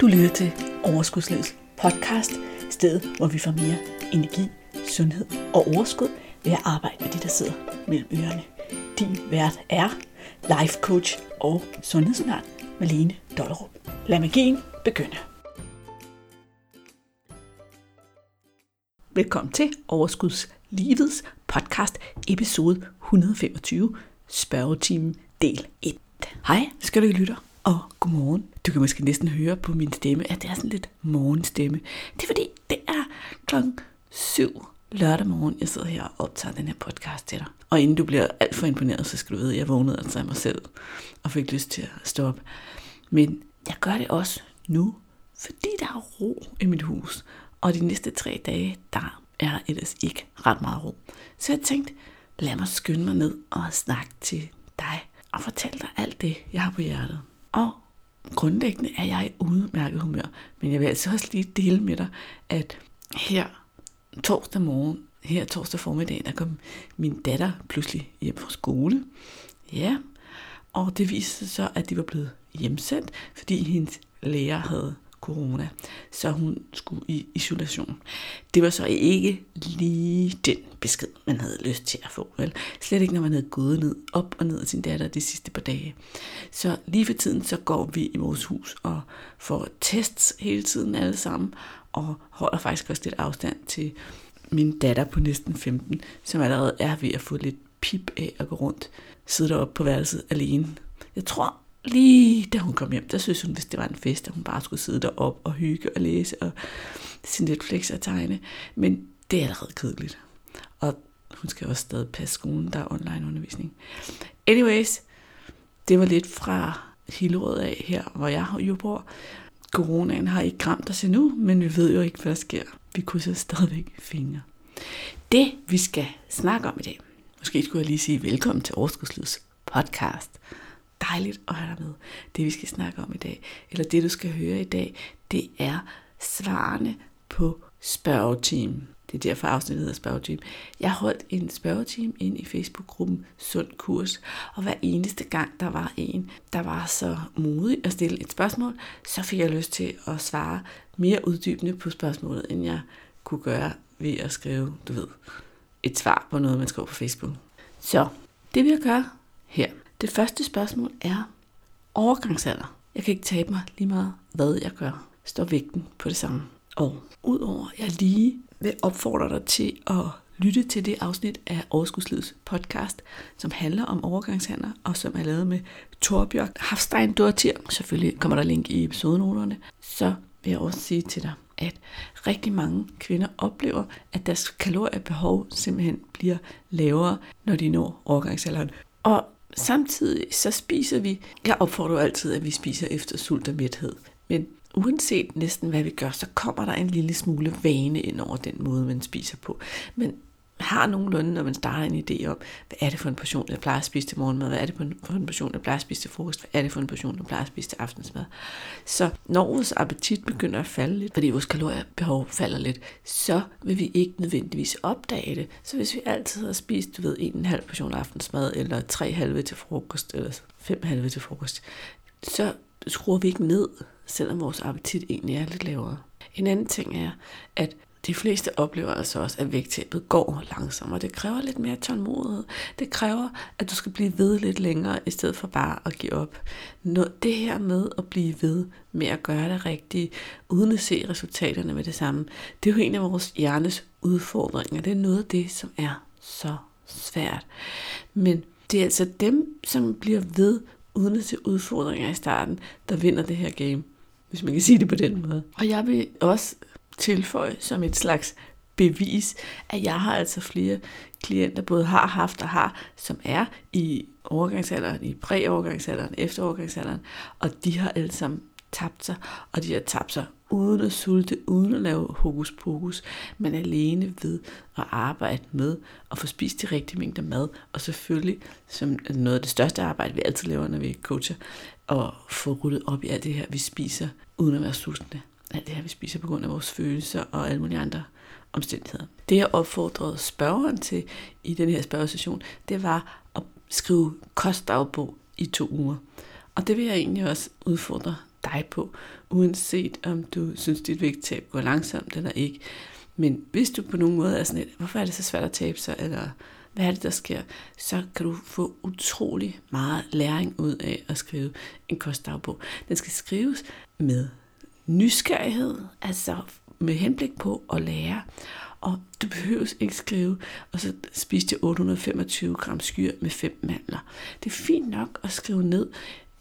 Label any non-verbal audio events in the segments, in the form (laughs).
Du lytter til Overskudslivets podcast, stedet hvor vi får mere energi, sundhed og overskud ved at arbejde med de, der sidder mellem ørerne. Din vært er life coach og sundhedsundern Malene Dollerup. Lad magien begynde. Velkommen til Overskudslivets podcast episode 125, spørgetimen del 1. Hej, skal du lytter, og godmorgen. Du kan måske næsten høre på min stemme, at det er sådan lidt morgenstemme. Det er fordi, det er klokken 7 lørdag morgen, jeg sidder her og optager den her podcast til dig. Og inden du bliver alt for imponeret, så skal du vide, at jeg vågnede altså af mig selv og fik lyst til at stå op. Men jeg gør det også nu, fordi der er ro i mit hus. Og de næste tre dage, der er ellers ikke ret meget ro. Så jeg tænkte, lad mig skynde mig ned og snakke til dig og fortælle dig alt det, jeg har på hjertet. Og grundlæggende er jeg i udmærket humør, men jeg vil altså også lige dele med dig, at her torsdag morgen, her torsdag formiddag, der kom min datter pludselig hjem fra skole. Ja, og det viste sig så, at de var blevet hjemsendt, fordi hendes lærer havde corona, så hun skulle i isolation. Det var så ikke lige den besked, man havde lyst til at få. Vel? Slet ikke, når man havde gået ned, op og ned af sin datter de sidste par dage. Så lige for tiden, så går vi i vores hus og får tests hele tiden alle sammen, og holder faktisk også lidt afstand til min datter på næsten 15, som allerede er ved at få lidt pip af at gå rundt, sidde deroppe på værelset alene. Jeg tror, lige da hun kom hjem, der synes hun, hvis det var en fest, at hun bare skulle sidde derop og hygge og læse og se Netflix og tegne. Men det er allerede kedeligt. Og hun skal også stadig passe skolen, der er online undervisning. Anyways, det var lidt fra Hillerød af her, hvor jeg jo bor. Coronaen har ikke ramt os endnu, men vi ved jo ikke, hvad der sker. Vi krydser stadigvæk fingre. Det, vi skal snakke om i dag, måske skulle jeg lige sige velkommen til Overskudslivets podcast dejligt at have dig med. Det vi skal snakke om i dag, eller det du skal høre i dag, det er svarene på spørgeteam. Det er derfor afsnittet hedder spørgeteam. Jeg holdt en spørgeteam ind i Facebook-gruppen Sund Kurs, og hver eneste gang der var en, der var så modig at stille et spørgsmål, så fik jeg lyst til at svare mere uddybende på spørgsmålet, end jeg kunne gøre ved at skrive, du ved, et svar på noget, man skriver på Facebook. Så det vil jeg gøre her. Det første spørgsmål er overgangsalder. Jeg kan ikke tabe mig lige meget, hvad jeg gør. Står vægten på det samme. Og udover jeg lige vil opfordre dig til at lytte til det afsnit af Overskudslivets podcast, som handler om overgangshandler, og som er lavet med Torbjørn Hafstein Dortir. Selvfølgelig kommer der link i episodenoterne. Så vil jeg også sige til dig, at rigtig mange kvinder oplever, at deres kaloriebehov simpelthen bliver lavere, når de når overgangsalderen. Og Samtidig så spiser vi, jeg opfordrer jo altid, at vi spiser efter sult og mæthed. Men uanset næsten hvad vi gør, så kommer der en lille smule vane ind over den måde, man spiser på. Men har nogenlunde, når man starter en idé om, hvad er det for en portion, jeg plejer at spise til morgenmad, hvad er det for en portion, jeg plejer at spise til frokost, hvad er det for en portion, jeg plejer at spise til aftensmad. Så når vores appetit begynder at falde lidt, fordi vores kaloriebehov falder lidt, så vil vi ikke nødvendigvis opdage det. Så hvis vi altid har spist, du ved, en en halv portion aftensmad, eller tre halve til frokost, eller fem halve til frokost, så skruer vi ikke ned, selvom vores appetit egentlig er lidt lavere. En anden ting er, at de fleste oplever altså også, at vægttabet går langsommere. Det kræver lidt mere tålmodighed. Det kræver, at du skal blive ved lidt længere, i stedet for bare at give op. Det her med at blive ved med at gøre det rigtigt, uden at se resultaterne med det samme, det er jo en af vores hjernes udfordringer. Det er noget af det, som er så svært. Men det er altså dem, som bliver ved uden at se udfordringer i starten, der vinder det her game hvis man kan sige det på den måde. Og jeg vil også tilføje som et slags bevis, at jeg har altså flere klienter, både har haft og har, som er i overgangsalderen, i præovergangsalderen, efterovergangsalderen, og de har alle sammen tabt sig, og de har tabt sig uden at sulte, uden at lave hokus pokus, men alene ved at arbejde med at få spist de rigtige mængder mad, og selvfølgelig, som noget af det største arbejde, vi altid laver, når vi coacher, at få ryddet op i alt det her, vi spiser, uden at være sultne alt det her, vi spiser på grund af vores følelser og alle mulige andre omstændigheder. Det jeg opfordrede spørgeren til i den her spørgesession, det var at skrive kostdagbog i to uger. Og det vil jeg egentlig også udfordre dig på, uanset om du synes, dit vægttab går langsomt eller ikke. Men hvis du på nogen måde er sådan lidt, hvorfor er det så svært at tabe sig, eller hvad er det, der sker, så kan du få utrolig meget læring ud af at skrive en kostdagbog. Den skal skrives med nysgerrighed, altså med henblik på at lære. Og du behøver ikke skrive, og så spiste jeg 825 gram skyr med fem mandler. Det er fint nok at skrive ned,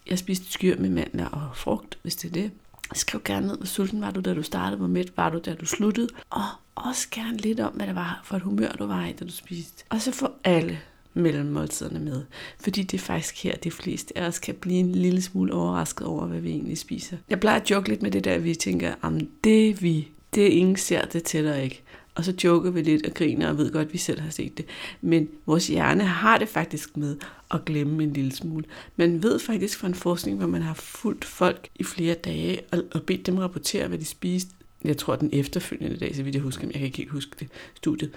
jeg spiste skyr med mandler og frugt, hvis det er det. Skriv gerne ned, hvor sulten var du, da du startede, hvor mæt var du, da du sluttede. Og også gerne lidt om, hvad det var for et humør, du var i, da du spiste. Og så få alle mellem måltiderne med. Fordi det er faktisk her, de fleste af os kan blive en lille smule overrasket over, hvad vi egentlig spiser. Jeg plejer at joke lidt med det der, at vi tænker, om det vi, det ingen ser, det tæller ikke. Og så joker vi lidt og griner og ved godt, at vi selv har set det. Men vores hjerne har det faktisk med at glemme en lille smule. Man ved faktisk fra en forskning, hvor man har fulgt folk i flere dage og, bedt dem rapportere, hvad de spiste. Jeg tror, den efterfølgende dag, så vidt jeg husker, jeg kan ikke helt huske det, studiet.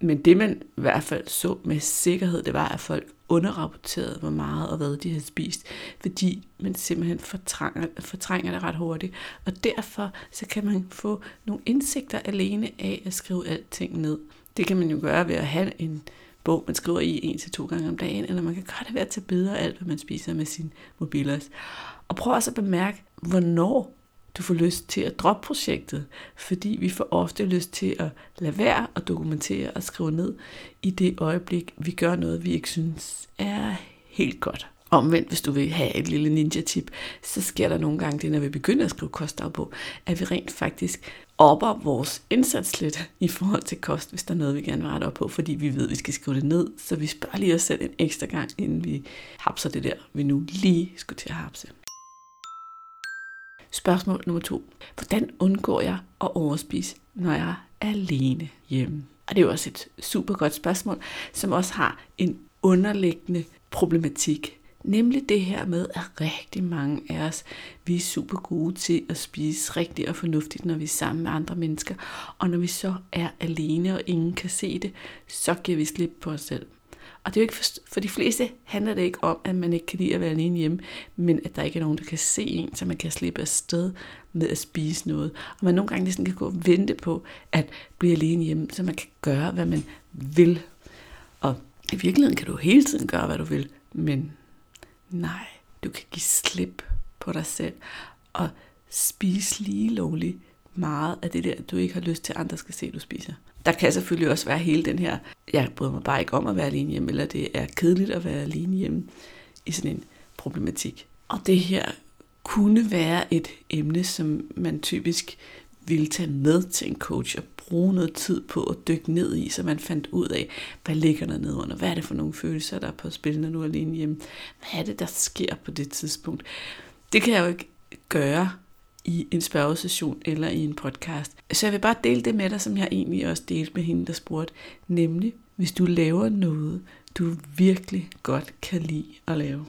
Men det man i hvert fald så med sikkerhed, det var, at folk underrapporterede, hvor meget og hvad de havde spist, fordi man simpelthen fortrænger, fortrænger det ret hurtigt. Og derfor så kan man få nogle indsigter alene af at skrive alting ned. Det kan man jo gøre ved at have en bog, man skriver i en til to gange om dagen, eller man kan gøre det ved at tage billeder af alt, hvad man spiser med sin mobilers. Og prøv også at bemærke, hvornår du får lyst til at droppe projektet, fordi vi får ofte lyst til at lade være at dokumentere og skrive ned i det øjeblik, vi gør noget, vi ikke synes er helt godt. Omvendt, hvis du vil have et lille ninja-tip, så sker der nogle gange det, når vi begynder at skrive kostdagbog, at vi rent faktisk opper vores indsats lidt i forhold til kost, hvis der er noget, vi gerne vil rette op på, fordi vi ved, at vi skal skrive det ned, så vi spørger lige os selv en ekstra gang, inden vi hapser det der, vi nu lige skulle til at hapse. Spørgsmål nummer to. Hvordan undgår jeg at overspise, når jeg er alene hjemme? Og det er jo også et super godt spørgsmål, som også har en underliggende problematik. Nemlig det her med, at rigtig mange af os, vi er super gode til at spise rigtigt og fornuftigt, når vi er sammen med andre mennesker. Og når vi så er alene, og ingen kan se det, så giver vi slip på os selv. Og det er jo ikke for, for de fleste handler det ikke om, at man ikke kan lide at være alene hjemme, men at der ikke er nogen, der kan se en, så man kan slippe afsted med at spise noget. Og man nogle gange ligesom kan gå og vente på at blive alene hjemme, så man kan gøre, hvad man vil. Og i virkeligheden kan du hele tiden gøre, hvad du vil, men nej, du kan give slip på dig selv og spise lige lovligt meget af det der, du ikke har lyst til, at andre skal se, at du spiser. Der kan selvfølgelig også være hele den her, jeg bryder mig bare ikke om at være alene hjemme, eller det er kedeligt at være alene hjemme i sådan en problematik. Og det her kunne være et emne, som man typisk ville tage med til en coach og bruge noget tid på at dykke ned i, så man fandt ud af, hvad ligger der nede under, hvad er det for nogle følelser, der er på spil, når du er alene hjemme, hvad er det, der sker på det tidspunkt. Det kan jeg jo ikke gøre i en spørgesession eller i en podcast. Så jeg vil bare dele det med dig, som jeg egentlig også delte med hende, der spurgte. Nemlig, hvis du laver noget, du virkelig godt kan lide at lave.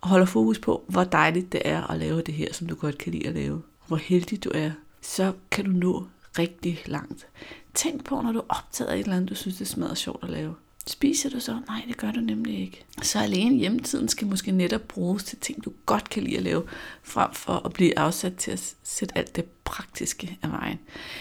Og holder fokus på, hvor dejligt det er at lave det her, som du godt kan lide at lave. Hvor heldig du er, så kan du nå rigtig langt. Tænk på, når du optager et eller andet, du synes, det smadrer sjovt at lave. Spiser du så? Nej, det gør du nemlig ikke. Så alene hjemmetiden skal måske netop bruges til ting, du godt kan lide at lave, frem for at blive afsat til at sætte alt det praktiske af vejen.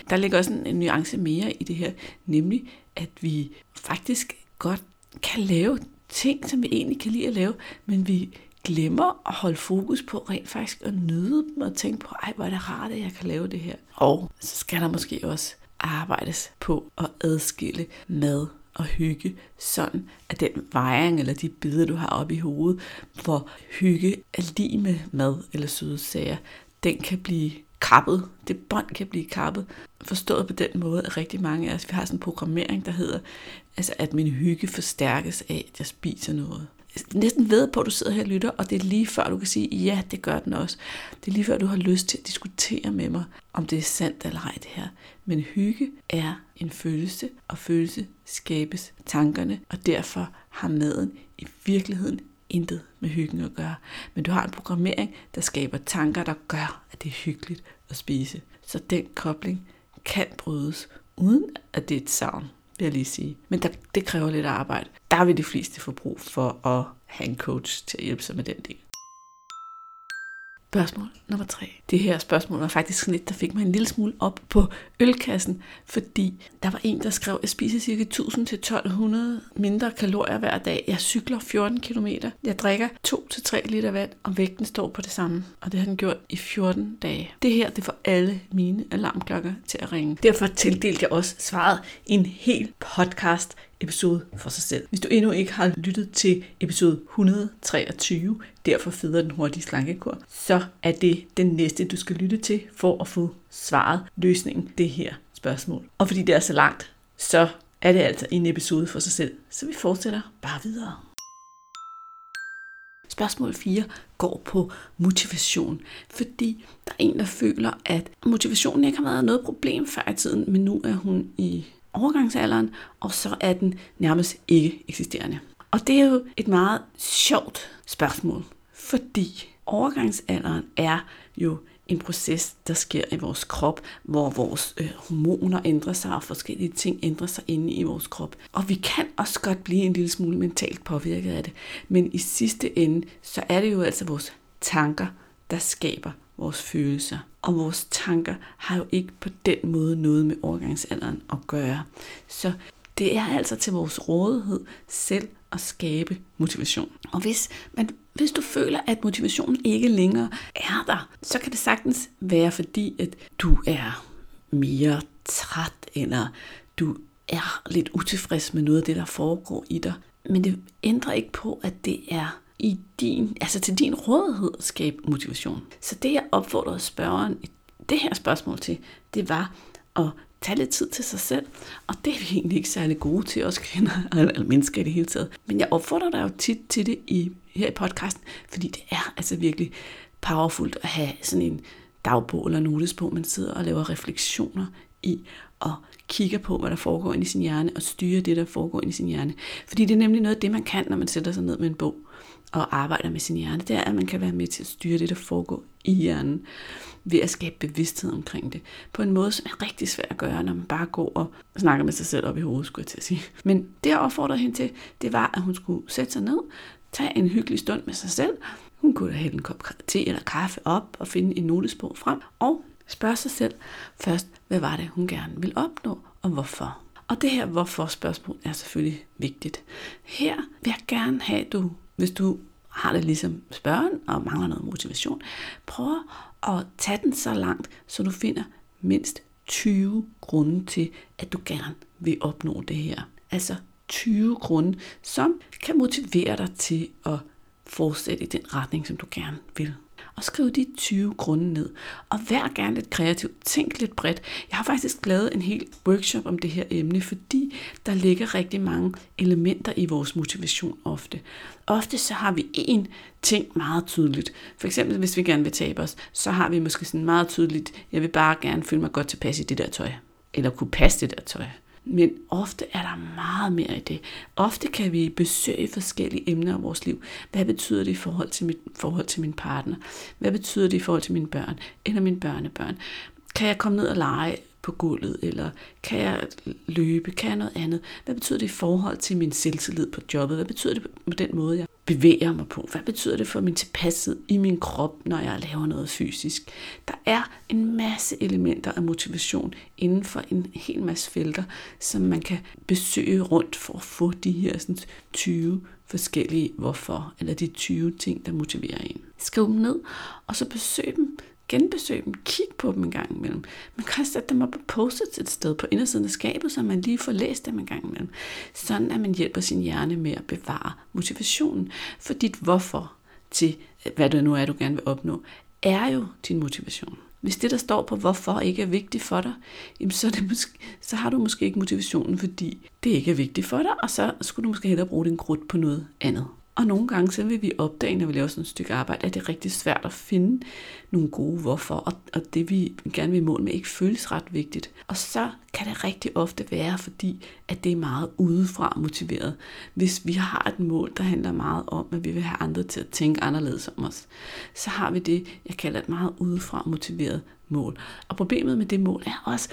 Der ligger også en, en nuance mere i det her, nemlig at vi faktisk godt kan lave ting, som vi egentlig kan lide at lave, men vi glemmer at holde fokus på rent faktisk at nyde dem og tænke på, ej, hvor er det rart, at jeg kan lave det her. Og så skal der måske også arbejdes på at adskille mad og hygge, sådan at den vejring eller de billeder, du har oppe i hovedet, hvor hygge er lige med mad eller søde sager, den kan blive kappet. Det bånd kan blive kappet. Forstået på den måde, at rigtig mange af os, vi har sådan en programmering, der hedder, altså at min hygge forstærkes af, at jeg spiser noget næsten ved på, at du sidder her og lytter, og det er lige før, du kan sige, ja, det gør den også. Det er lige før, du har lyst til at diskutere med mig, om det er sandt eller ej det her. Men hygge er en følelse, og følelse skabes tankerne, og derfor har maden i virkeligheden intet med hyggen at gøre. Men du har en programmering, der skaber tanker, der gør, at det er hyggeligt at spise. Så den kobling kan brydes, uden at det er et savn vil jeg lige sige. Men der, det kræver lidt arbejde. Der vil de fleste få brug for at have en coach til at hjælpe sig med den del. Spørgsmål nummer tre. Det her spørgsmål var faktisk sådan et, der fik mig en lille smule op på ølkassen, fordi der var en, der skrev, at jeg spiser cirka 1000-1200 mindre kalorier hver dag. Jeg cykler 14 km. Jeg drikker 2-3 liter vand, og vægten står på det samme. Og det har den gjort i 14 dage. Det her, det får alle mine alarmklokker til at ringe. Derfor tildelte jeg også svaret en hel podcast episode for sig selv. Hvis du endnu ikke har lyttet til episode 123, derfor føder den hurtige slankekur, så er det den næste, du skal lytte til for at få svaret, løsningen, det her spørgsmål. Og fordi det er så langt, så er det altså en episode for sig selv. Så vi fortsætter bare videre. Spørgsmål 4 går på motivation, fordi der er en, der føler, at motivationen ikke har været noget problem før i tiden, men nu er hun i overgangsalderen, og så er den nærmest ikke eksisterende. Og det er jo et meget sjovt spørgsmål, fordi overgangsalderen er jo en proces, der sker i vores krop, hvor vores øh, hormoner ændrer sig, og forskellige ting ændrer sig inde i vores krop. Og vi kan også godt blive en lille smule mentalt påvirket af det. Men i sidste ende, så er det jo altså vores tanker, der skaber vores følelser. Og vores tanker har jo ikke på den måde noget med overgangsalderen at gøre. Så det er altså til vores rådighed selv at skabe motivation. Og hvis, man, hvis du føler, at motivationen ikke længere er der, så kan det sagtens være fordi, at du er mere træt, eller du er lidt utilfreds med noget af det, der foregår i dig. Men det ændrer ikke på, at det er i din, altså til din rådighed skabe motivation. Så det jeg opfordrede spørgeren i det her spørgsmål til, det var at tage lidt tid til sig selv. Og det er vi egentlig ikke særlig gode til, os kvinder, (laughs) eller mennesker i det hele taget. Men jeg opfordrer dig jo tit til det i, her i podcasten, fordi det er altså virkelig powerfult at have sådan en dagbog eller notesbog, man sidder og laver refleksioner i, og kigger på, hvad der foregår ind i sin hjerne, og styrer det, der foregår ind i sin hjerne. Fordi det er nemlig noget af det, man kan, når man sætter sig ned med en bog og arbejder med sin hjerne, det er, at man kan være med til at styre det, der foregår i hjernen, ved at skabe bevidsthed omkring det, på en måde, som er rigtig svært at gøre, når man bare går og snakker med sig selv op i hovedet, skulle jeg til at sige. Men det, jeg opfordrede hende til, det var, at hun skulle sætte sig ned, tage en hyggelig stund med sig selv. Hun kunne da hælde en kop te eller kaffe op og finde en notesbog frem, og spørge sig selv først, hvad var det, hun gerne ville opnå, og hvorfor. Og det her hvorfor spørgsmål er selvfølgelig vigtigt. Her vil jeg gerne have, at du hvis du har det ligesom spørgen og mangler noget motivation, prøv at tage den så langt, så du finder mindst 20 grunde til, at du gerne vil opnå det her. Altså 20 grunde, som kan motivere dig til at fortsætte i den retning, som du gerne vil og skriv de 20 grunde ned. Og vær gerne lidt kreativ. Tænk lidt bredt. Jeg har faktisk lavet en hel workshop om det her emne, fordi der ligger rigtig mange elementer i vores motivation ofte. Ofte så har vi én ting meget tydeligt. For eksempel hvis vi gerne vil tabe os, så har vi måske sådan meget tydeligt, jeg vil bare gerne føle mig godt tilpas i det der tøj. Eller kunne passe det der tøj. Men ofte er der meget mere i det. Ofte kan vi besøge forskellige emner i vores liv. Hvad betyder det i forhold til mit forhold til min partner? Hvad betyder det i forhold til mine børn eller mine børnebørn? Kan jeg komme ned og lege på gulvet, eller kan jeg løbe, kan jeg noget andet? Hvad betyder det i forhold til min selvtillid på jobbet? Hvad betyder det på den måde, jeg bevæger mig på? Hvad betyder det for min tilpashed i min krop, når jeg laver noget fysisk? Der er en masse elementer af motivation inden for en hel masse felter, som man kan besøge rundt for at få de her sådan, 20 forskellige hvorfor, eller de 20 ting, der motiverer en. Skriv dem ned, og så besøg dem genbesøg dem, kig på dem en gang imellem. Man kan sætte dem op på post et sted på indersiden af skabet, så man lige får læst dem en gang imellem. Sådan at man hjælper sin hjerne med at bevare motivationen. For dit hvorfor til, øh, hvad det nu er, du gerne vil opnå, er jo din motivation. Hvis det, der står på hvorfor, ikke er vigtigt for dig, jamen så, er det måske, så har du måske ikke motivationen, fordi det ikke er vigtigt for dig, og så skulle du måske hellere bruge din krudt på noget andet. Og nogle gange så vil vi opdage, når vi laver sådan et stykke arbejde, at det er rigtig svært at finde nogle gode hvorfor, og, og det vi gerne vil måle med ikke føles ret vigtigt. Og så kan det rigtig ofte være, fordi at det er meget udefra motiveret. Hvis vi har et mål, der handler meget om, at vi vil have andre til at tænke anderledes om os, så har vi det, jeg kalder et meget udefra motiveret mål. Og problemet med det mål er også,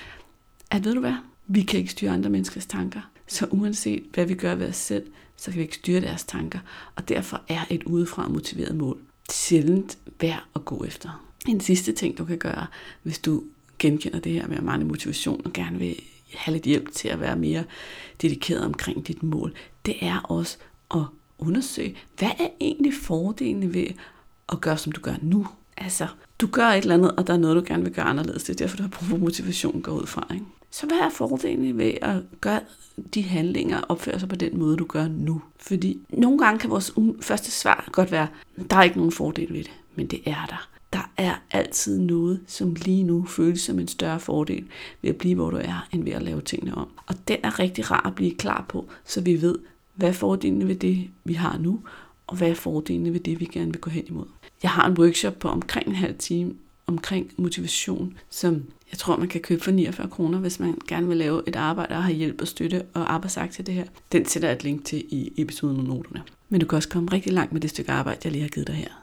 at ved du hvad, vi kan ikke styre andre menneskers tanker. Så uanset hvad vi gør ved os selv, så kan vi ikke styre deres tanker. Og derfor er et udefra motiveret mål sjældent værd at gå efter. En sidste ting, du kan gøre, hvis du genkender det her med at mangle motivation og gerne vil have lidt hjælp til at være mere dedikeret omkring dit mål, det er også at undersøge, hvad er egentlig fordelene ved at gøre, som du gør nu? Altså, du gør et eller andet, og der er noget, du gerne vil gøre anderledes. Det er derfor, du har brug for motivation går ud fra. Ikke? Så hvad er fordelene ved at gøre de handlinger opføre sig på den måde, du gør nu? Fordi nogle gange kan vores første svar godt være, der er ikke nogen fordel ved det, men det er der. Der er altid noget, som lige nu føles som en større fordel ved at blive, hvor du er, end ved at lave tingene om. Og den er rigtig rar at blive klar på, så vi ved, hvad er fordelene ved det, vi har nu, og hvad er fordelene ved det, vi gerne vil gå hen imod. Jeg har en workshop på omkring en halv time omkring motivation, som jeg tror, man kan købe for 49 kroner, hvis man gerne vil lave et arbejde og have hjælp og støtte og arbejdsagt til det her. Den sætter jeg et link til i episoden og noterne. Men du kan også komme rigtig langt med det stykke arbejde, jeg lige har givet dig her.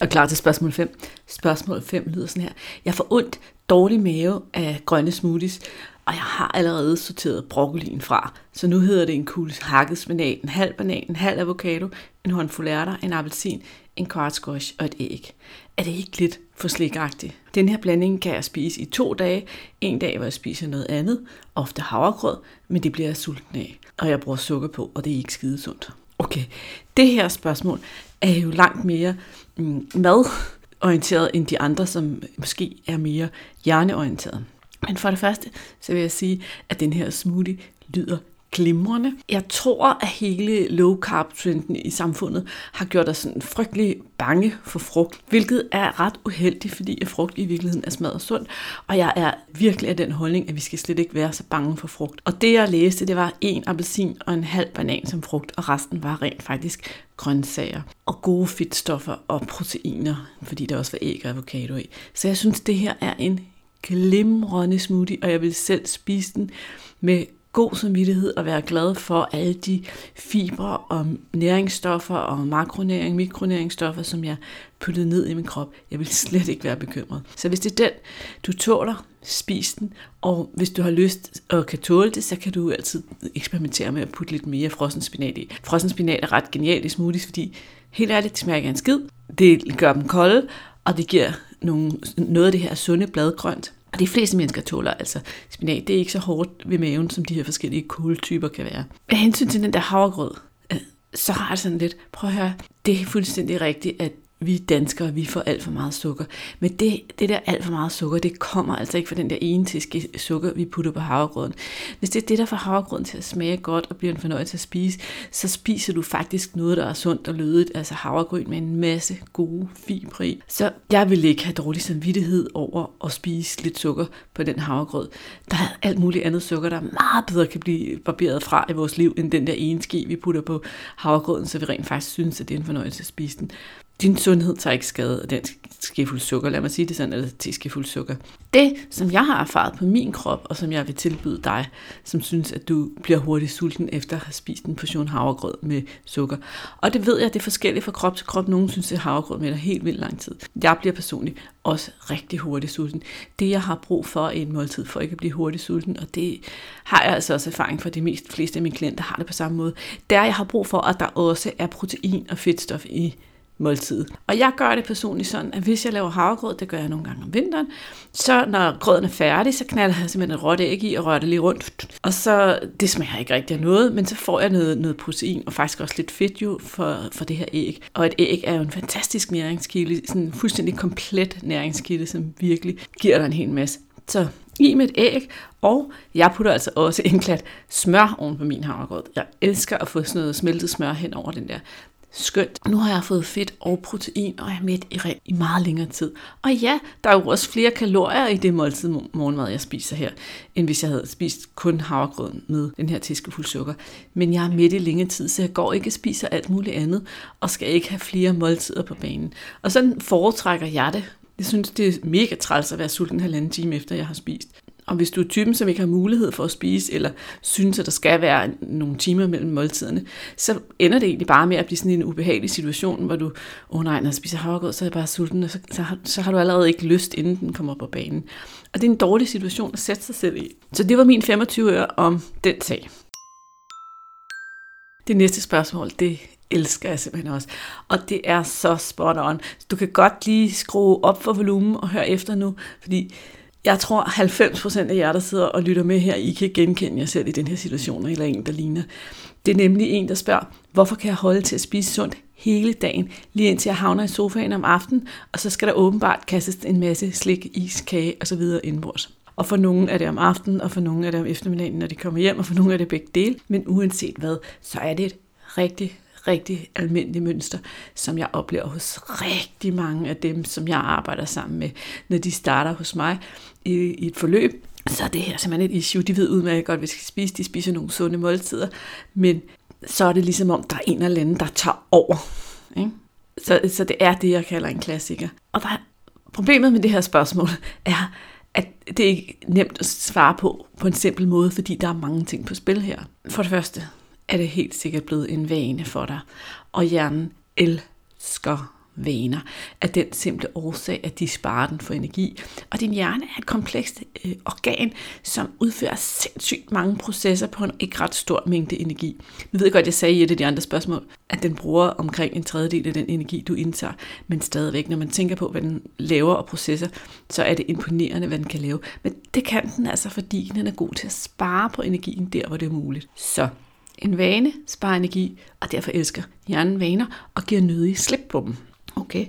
Og klar til spørgsmål 5. Spørgsmål 5 lyder sådan her. Jeg får ondt, dårlig mave af grønne smoothies, og jeg har allerede sorteret broccolien fra. Så nu hedder det en kugle hakket spinat, en halv banan, en halv avocado, en håndfuld ærter, en appelsin, en kvart squash og et æg. Er det ikke lidt for slikagtigt? Den her blanding kan jeg spise i to dage. En dag, hvor jeg spiser noget andet, ofte havregrød, men det bliver jeg sulten af. Og jeg bruger sukker på, og det er ikke skide sundt. Okay, det her spørgsmål er jo langt mere mm, madorienteret end de andre, som måske er mere hjerneorienteret. Men for det første, så vil jeg sige, at den her smoothie lyder glimrende. Jeg tror, at hele low carb trenden i samfundet har gjort os sådan frygtelig bange for frugt, hvilket er ret uheldigt, fordi at frugt i virkeligheden er smadret sundt, og jeg er virkelig af den holdning, at vi skal slet ikke være så bange for frugt. Og det jeg læste, det var en appelsin og en halv banan som frugt, og resten var rent faktisk grøntsager og gode fedtstoffer og proteiner, fordi der også var æg og avocado i. Så jeg synes, det her er en glimrende smoothie, og jeg vil selv spise den med god samvittighed og være glad for alle de fibre og næringsstoffer og makronæring, mikronæringsstoffer, som jeg puttede ned i min krop. Jeg vil slet ikke være bekymret. Så hvis det er den, du tåler, spis den. Og hvis du har lyst og kan tåle det, så kan du altid eksperimentere med at putte lidt mere frossen spinat i. Frossen spinat er ret genialt i smoothies, fordi helt ærligt, det smager ikke en skid. Det gør dem kolde, og det giver nogle, noget af det her sunde bladgrønt. Og de fleste mennesker tåler altså spinat. Det er ikke så hårdt ved maven, som de her forskellige kåltyper kan være. Med hensyn til den der havregrød, øh, så har jeg sådan lidt, prøv at høre, det er fuldstændig rigtigt, at vi danskere, vi får alt for meget sukker. Men det, det der alt for meget sukker, det kommer altså ikke fra den der ene tiske sukker, vi putter på havregrøden. Hvis det er det, der får havregrøden til at smage godt og bliver en fornøjelse at spise, så spiser du faktisk noget, der er sundt og lødigt, altså havregryn med en masse gode fibre i. Så jeg vil ikke have dårlig samvittighed over at spise lidt sukker på den havregrød. Der er alt muligt andet sukker, der meget bedre kan blive barberet fra i vores liv, end den der ene ske, vi putter på havregrøden, så vi rent faktisk synes, at det er en fornøjelse at spise den din sundhed tager ikke skade af den skefuld sukker, lad mig sige det sådan, eller teskefuld sukker. Det, som jeg har erfaret på min krop, og som jeg vil tilbyde dig, som synes, at du bliver hurtigt sulten efter at have spist en portion havregrød med sukker. Og det ved jeg, det er forskelligt fra krop til krop. Nogle synes, at havregrød med helt vildt lang tid. Jeg bliver personligt også rigtig hurtigt sulten. Det, jeg har brug for i en måltid, for ikke at blive hurtigt sulten, og det har jeg altså også erfaring for, de mest fleste af mine klienter har det på samme måde, det er, at jeg har brug for, at der også er protein og fedtstof i måltid. Og jeg gør det personligt sådan, at hvis jeg laver havregrød, det gør jeg nogle gange om vinteren, så når grøden er færdig, så knalder jeg simpelthen et råt æg i og rører det lige rundt. Og så, det smager ikke rigtig af noget, men så får jeg noget, noget protein og faktisk også lidt fedt jo for, for det her æg. Og et æg er jo en fantastisk næringskilde, sådan en fuldstændig komplet næringskilde, som virkelig giver dig en hel masse. Så i med et æg, og jeg putter altså også en klat smør oven på min havregrød. Jeg elsker at få sådan noget smeltet smør hen over den der skønt. Nu har jeg fået fedt og protein, og jeg er mæt i, i meget længere tid. Og ja, der er jo også flere kalorier i det måltid morgenmad, jeg spiser her, end hvis jeg havde spist kun havregrød med den her tiskefuld sukker. Men jeg er midt i længere tid, så jeg går ikke og spiser alt muligt andet, og skal ikke have flere måltider på banen. Og sådan foretrækker jeg det. Jeg synes, det er mega træls at være sulten en halvanden time efter, jeg har spist. Og hvis du er typen, som ikke har mulighed for at spise, eller synes, at der skal være nogle timer mellem måltiderne, så ender det egentlig bare med at blive sådan en ubehagelig situation, hvor du, åh oh nej, når jeg spiser havregrød, så er jeg bare sulten, og så, så, har, så har du allerede ikke lyst, inden den kommer på banen. Og det er en dårlig situation at sætte sig selv i. Så det var min 25 øre om den sag. Det næste spørgsmål, det elsker jeg simpelthen også. Og det er så spot on. Du kan godt lige skrue op for volumen og høre efter nu, fordi jeg tror 90% af jer, der sidder og lytter med her, I kan genkende jer selv i den her situation, eller en, der ligner. Det er nemlig en, der spørger, hvorfor kan jeg holde til at spise sundt hele dagen, lige indtil jeg havner i sofaen om aftenen, og så skal der åbenbart kastes en masse slik, is, kage osv. indbords. Og for nogen er det om aftenen, og for nogen er det om eftermiddagen, når de kommer hjem, og for nogen er det begge dele. Men uanset hvad, så er det et rigtig, rigtig almindeligt mønster, som jeg oplever hos rigtig mange af dem, som jeg arbejder sammen med, når de starter hos mig i, i et forløb. Så er det her simpelthen et issue. De ved udmærket godt, hvad de skal spise. De spiser nogle sunde måltider. Men så er det ligesom om, der er en eller anden, der tager over. Ikke? Så, så det er det, jeg kalder en klassiker. Og der, problemet med det her spørgsmål er, at det er ikke nemt at svare på på en simpel måde, fordi der er mange ting på spil her. For det første er det helt sikkert blevet en vane for dig, og hjernen elsker vaner af den simple årsag, at de sparer den for energi. Og din hjerne er et komplekst øh, organ, som udfører sindssygt mange processer på en ikke ret stor mængde energi. Nu ved jeg godt, jeg sagde i et af de andre spørgsmål, at den bruger omkring en tredjedel af den energi, du indtager, men stadigvæk, når man tænker på, hvad den laver og processer, så er det imponerende, hvad den kan lave. Men det kan den altså, fordi den er god til at spare på energien der, hvor det er muligt. Så en vane sparer energi, og derfor elsker hjernen vaner og giver nødig slip på dem. Okay,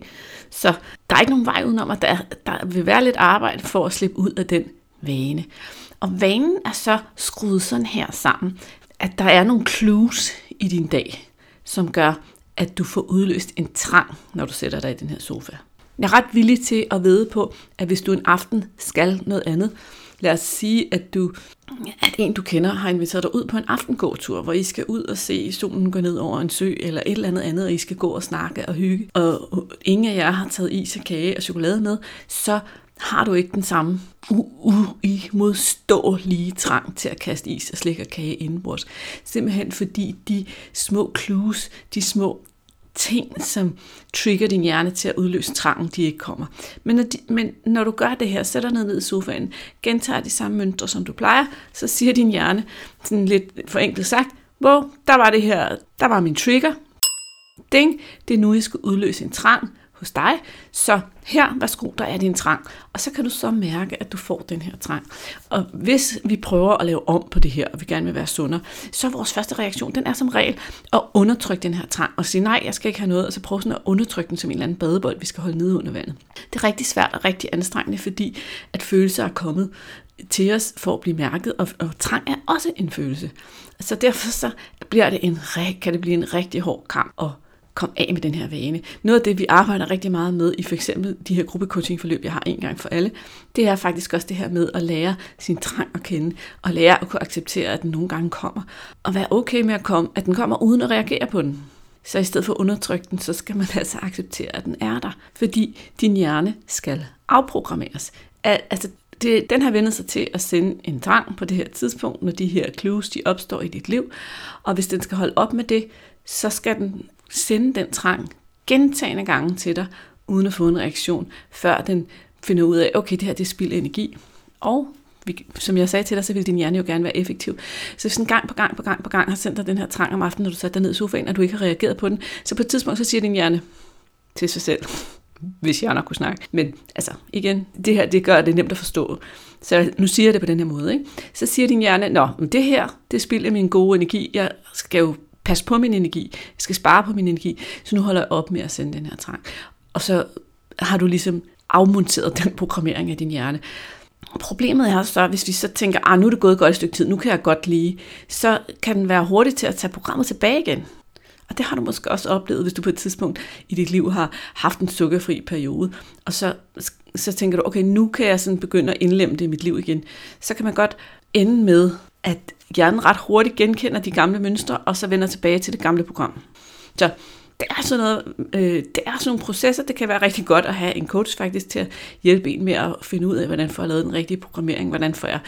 så der er ikke nogen vej udenom, at der, der vil være lidt arbejde for at slippe ud af den vane. Og vanen er så skruet sådan her sammen, at der er nogle clues i din dag, som gør, at du får udløst en trang, når du sætter dig i den her sofa. Jeg er ret villig til at vide på, at hvis du en aften skal noget andet, lad os sige, at du at en, du kender, har inviteret dig ud på en aftengåtur, hvor I skal ud og se solen gå ned over en sø, eller et eller andet andet, og I skal gå og snakke og hygge, og ingen af jer har taget is og kage og chokolade med, så har du ikke den samme uimodståelige trang til at kaste is og slik og kage indenbords. Simpelthen fordi de små clues, de små ting, som trigger din hjerne til at udløse trangen, de ikke kommer. Men når, de, men når du gør det her, sætter ned i sofaen, gentager de samme mønstre, som du plejer, så siger din hjerne, sådan lidt forenklet sagt, hvor der var det her, der var min trigger, ding, det er nu, jeg skal udløse en trang, hos dig. Så her, værsgo, der er din trang. Og så kan du så mærke, at du får den her trang. Og hvis vi prøver at lave om på det her, og vi gerne vil være sundere, så er vores første reaktion, den er som regel at undertrykke den her trang, og sige, nej, jeg skal ikke have noget, og så prøve sådan at undertrykke den som en eller anden badebold, vi skal holde nede under vandet. Det er rigtig svært og rigtig anstrengende, fordi at følelser er kommet til os for at blive mærket, og, og trang er også en følelse. Så derfor så bliver det en, kan det blive en rigtig hård kamp at kom af med den her vane. Noget af det, vi arbejder rigtig meget med i for eksempel de her gruppecoachingforløb, jeg har en gang for alle, det er faktisk også det her med at lære sin trang at kende, og lære at kunne acceptere, at den nogle gange kommer, og være okay med at komme, at den kommer uden at reagere på den. Så i stedet for at undertrykke den, så skal man (laughs) altså acceptere, at den er der, fordi din hjerne skal afprogrammeres. Altså, det, den har vendt sig til at sende en drang på det her tidspunkt, når de her clues de opstår i dit liv. Og hvis den skal holde op med det, så skal den sende den trang gentagende gange til dig, uden at få en reaktion, før den finder ud af, okay, det her det er spild energi. Og vi, som jeg sagde til dig, så vil din hjerne jo gerne være effektiv. Så hvis en gang på gang på gang på gang har sendt dig den her trang om aftenen, når du satte dig ned i sofaen, og du ikke har reageret på den, så på et tidspunkt så siger din hjerne til sig selv, (laughs) hvis jeg nok kunne snakke. Men altså, igen, det her, det gør det nemt at forstå. Så nu siger jeg det på den her måde. Ikke? Så siger din hjerne, nå, men det her, det spilder min gode energi. Jeg skal jo passe på min energi, jeg skal spare på min energi, så nu holder jeg op med at sende den her trang. Og så har du ligesom afmonteret den programmering af din hjerne. Problemet er så, hvis vi så tænker, ah, nu er det gået et godt stykke tid, nu kan jeg godt lide, så kan den være hurtig til at tage programmet tilbage igen. Og det har du måske også oplevet, hvis du på et tidspunkt i dit liv har haft en sukkerfri periode, og så, så tænker du, okay, nu kan jeg sådan begynde at indlemme det i mit liv igen. Så kan man godt ende med, at hjernen ret hurtigt genkender de gamle mønstre, og så vender tilbage til det gamle program. Så det er sådan noget, øh, det er sådan nogle processer, det kan være rigtig godt at have en coach faktisk til at hjælpe en med at finde ud af, hvordan får jeg lavet den rigtige programmering, hvordan får jeg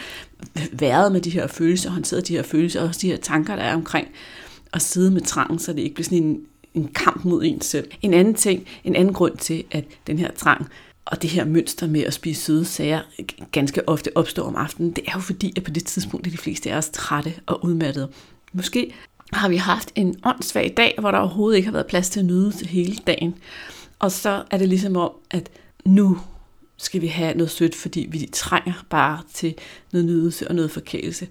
været med de her følelser, håndteret de her følelser, og de her tanker, der er omkring at sidde med trangen, så det ikke bliver sådan en, en kamp mod en selv. En anden ting, en anden grund til, at den her trang og det her mønster med at spise søde sager ganske ofte opstår om aftenen, det er jo fordi, at på det tidspunkt er de fleste af os trætte og udmattede. Måske har vi haft en åndssvag dag, hvor der overhovedet ikke har været plads til at nyde hele dagen. Og så er det ligesom om, at nu skal vi have noget sødt, fordi vi trænger bare til noget nydelse og noget forkælelse.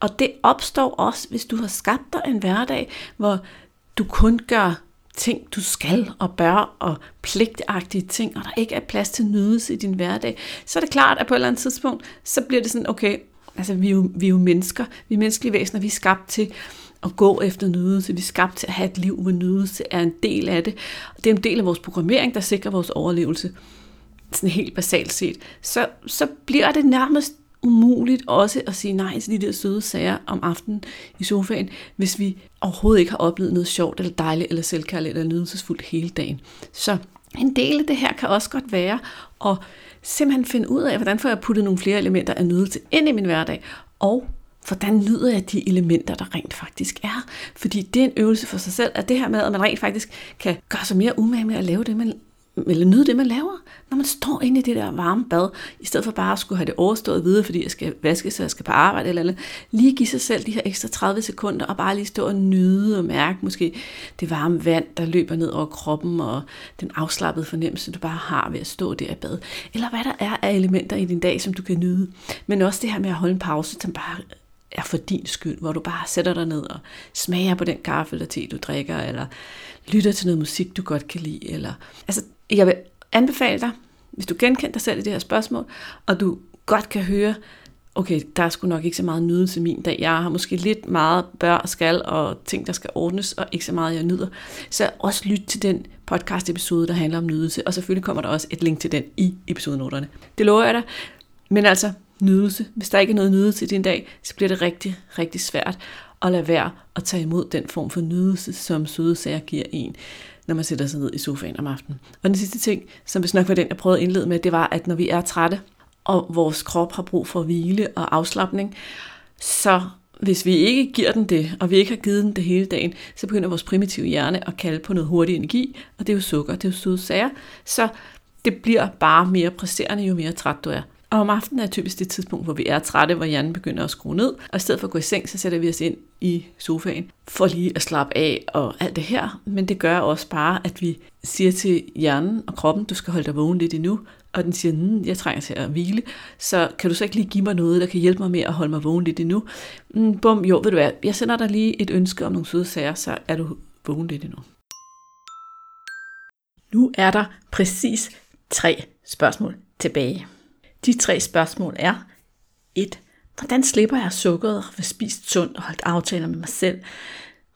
Og det opstår også, hvis du har skabt dig en hverdag, hvor du kun gør ting, du skal og bør, og pligtagtige ting, og der ikke er plads til nydelse i din hverdag, så er det klart, at på et eller andet tidspunkt, så bliver det sådan, okay, altså vi er jo, vi er jo mennesker, vi er menneskelige væsener, vi er skabt til at gå efter nydelse, vi er skabt til at have et liv, hvor nydelse er en del af det. Det er en del af vores programmering, der sikrer vores overlevelse, sådan helt basalt set. Så, så bliver det nærmest umuligt også at sige nej til de der søde sager om aftenen i sofaen, hvis vi overhovedet ikke har oplevet noget sjovt, eller dejligt, eller selvkærligt, eller nydelsesfuldt hele dagen. Så en del af det her kan også godt være at simpelthen finde ud af, hvordan får jeg puttet nogle flere elementer af nydelse ind i min hverdag, og hvordan nyder jeg de elementer, der rent faktisk er. Fordi det er en øvelse for sig selv, at det her med, at man rent faktisk kan gøre sig mere umage med at lave det, man eller nyde det, man laver, når man står inde i det der varme bad, i stedet for bare at skulle have det overstået videre, fordi jeg skal vaske sig, jeg skal på arbejde eller andet. Lige give sig selv de her ekstra 30 sekunder, og bare lige stå og nyde og mærke måske det varme vand, der løber ned over kroppen, og den afslappede fornemmelse, du bare har ved at stå der i bad. Eller hvad der er af elementer i din dag, som du kan nyde. Men også det her med at holde en pause, som bare er for din skyld, hvor du bare sætter dig ned og smager på den kaffe eller te, du drikker, eller lytter til noget musik, du godt kan lide. Eller, altså, jeg vil anbefale dig, hvis du genkender dig selv i det her spørgsmål, og du godt kan høre, okay, der er sgu nok ikke så meget nydelse min dag. Jeg har måske lidt meget bør og skal, og ting, der skal ordnes, og ikke så meget, jeg nyder. Så også lyt til den podcast episode, der handler om nydelse, og selvfølgelig kommer der også et link til den i episodenoterne. Det lover jeg dig. Men altså, nydelse. Hvis der ikke er noget nydelse i din dag, så bliver det rigtig, rigtig svært at lade være at tage imod den form for nydelse, som søde sager giver en når man sætter sig ned i sofaen om aftenen. Og den sidste ting, som vi nok var den, jeg prøvede at indlede med, det var, at når vi er trætte, og vores krop har brug for hvile og afslappning, så hvis vi ikke giver den det, og vi ikke har givet den det hele dagen, så begynder vores primitive hjerne at kalde på noget hurtig energi, og det er jo sukker, det er jo søde sager, så det bliver bare mere presserende, jo mere træt du er. Og om aftenen er typisk det tidspunkt, hvor vi er trætte, hvor hjernen begynder at skrue ned. Og i stedet for at gå i seng, så sætter vi os ind i sofaen for lige at slappe af og alt det her. Men det gør også bare, at vi siger til hjernen og kroppen, du skal holde dig vågen lidt endnu. Og den siger, mm, jeg trænger til at hvile. Så kan du så ikke lige give mig noget, der kan hjælpe mig med at holde mig vågen lidt endnu? Mm, bum, jo, ved du hvad, jeg sender dig lige et ønske om nogle søde sager, så er du vågen lidt endnu. Nu er der præcis tre spørgsmål tilbage. De tre spørgsmål er 1. Hvordan slipper jeg sukkeret og får spist sundt og holdt aftaler med mig selv,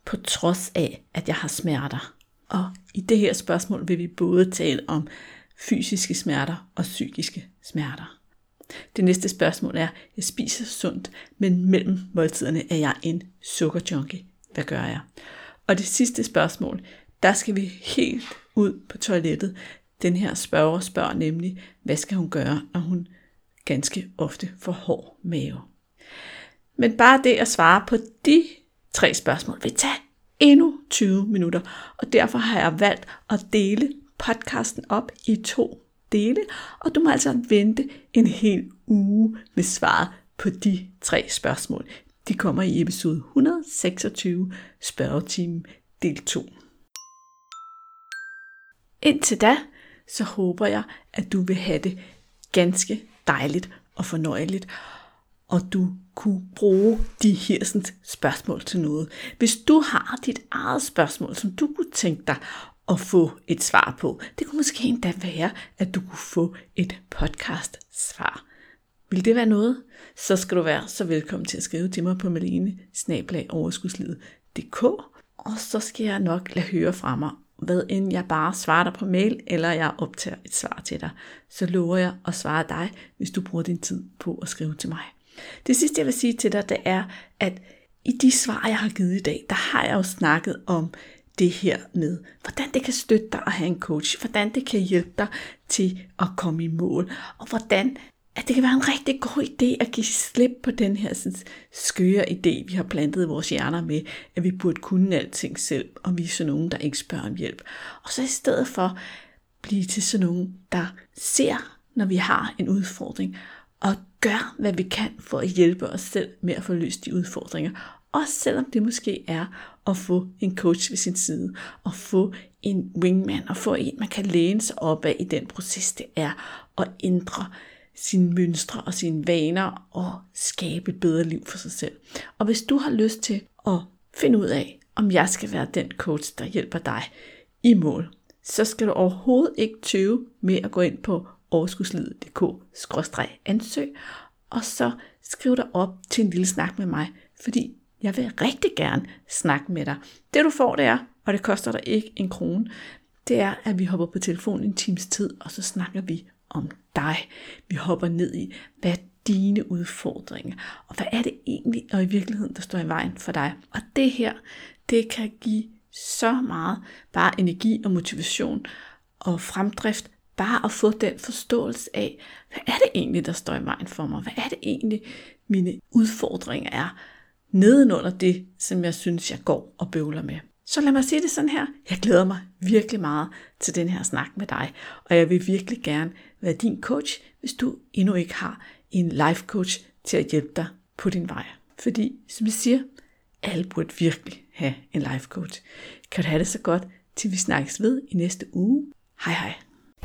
på trods af, at jeg har smerter? Og i det her spørgsmål vil vi både tale om fysiske smerter og psykiske smerter. Det næste spørgsmål er, jeg spiser sundt, men mellem måltiderne er jeg en sukkerjunkie. Hvad gør jeg? Og det sidste spørgsmål, der skal vi helt ud på toilettet. Den her spørger spørger nemlig, hvad skal hun gøre, når hun ganske ofte får hård mave. Men bare det at svare på de tre spørgsmål vil tage endnu 20 minutter, og derfor har jeg valgt at dele podcasten op i to dele, og du må altså vente en hel uge med svaret på de tre spørgsmål. De kommer i episode 126, spørgetime del 2. Indtil da, så håber jeg, at du vil have det ganske dejligt og fornøjeligt, og du kunne bruge de her sådan, spørgsmål til noget. Hvis du har dit eget spørgsmål, som du kunne tænke dig at få et svar på, det kunne måske endda være, at du kunne få et podcast-svar. Vil det være noget? Så skal du være så velkommen til at skrive til mig på malene og så skal jeg nok lade høre fra mig hvad end jeg bare svarer dig på mail, eller jeg optager et svar til dig, så lover jeg at svare dig, hvis du bruger din tid på at skrive til mig. Det sidste, jeg vil sige til dig, det er, at i de svar, jeg har givet i dag, der har jeg jo snakket om det her med, hvordan det kan støtte dig at have en coach, hvordan det kan hjælpe dig til at komme i mål, og hvordan at det kan være en rigtig god idé at give slip på den her sådan, skøre idé, vi har plantet i vores hjerner med, at vi burde kunne alting selv, og vi er sådan nogen, der ikke spørger om hjælp. Og så i stedet for blive til sådan nogen, der ser, når vi har en udfordring, og gør, hvad vi kan for at hjælpe os selv med at få løst de udfordringer. Også selvom det måske er at få en coach ved sin side, og få en wingman, og få en, man kan læne sig op af i den proces, det er at ændre sine mønstre og sine vaner og skabe et bedre liv for sig selv. Og hvis du har lyst til at finde ud af, om jeg skal være den coach, der hjælper dig i mål, så skal du overhovedet ikke tøve med at gå ind på overskudslivet.dk-ansøg, og så skriv dig op til en lille snak med mig, fordi jeg vil rigtig gerne snakke med dig. Det du får, det er, og det koster dig ikke en krone, det er, at vi hopper på telefonen en times tid, og så snakker vi om dig. Vi hopper ned i, hvad dine udfordringer, og hvad er det egentlig, og i virkeligheden, der står i vejen for dig. Og det her, det kan give så meget bare energi og motivation og fremdrift, bare at få den forståelse af, hvad er det egentlig, der står i vejen for mig? Hvad er det egentlig, mine udfordringer er nedenunder det, som jeg synes, jeg går og bøvler med. Så lad mig sige det sådan her. Jeg glæder mig virkelig meget til den her snak med dig, og jeg vil virkelig gerne være din coach, hvis du endnu ikke har en life coach til at hjælpe dig på din vej. Fordi, som jeg siger, alle burde virkelig have en life coach. Kan du have det så godt, til vi snakkes ved i næste uge. Hej hej.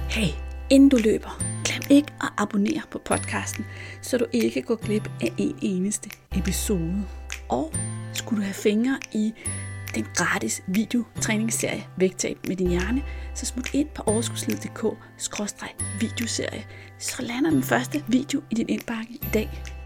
Hey, inden du løber, glem ikke at abonnere på podcasten, så du ikke går glip af en eneste episode. Og skulle du have fingre i den gratis videotræningsserie Vægtab med din hjerne, så smut ind på overskudslid.dk-videoserie, så lander den første video i din indbakke i dag.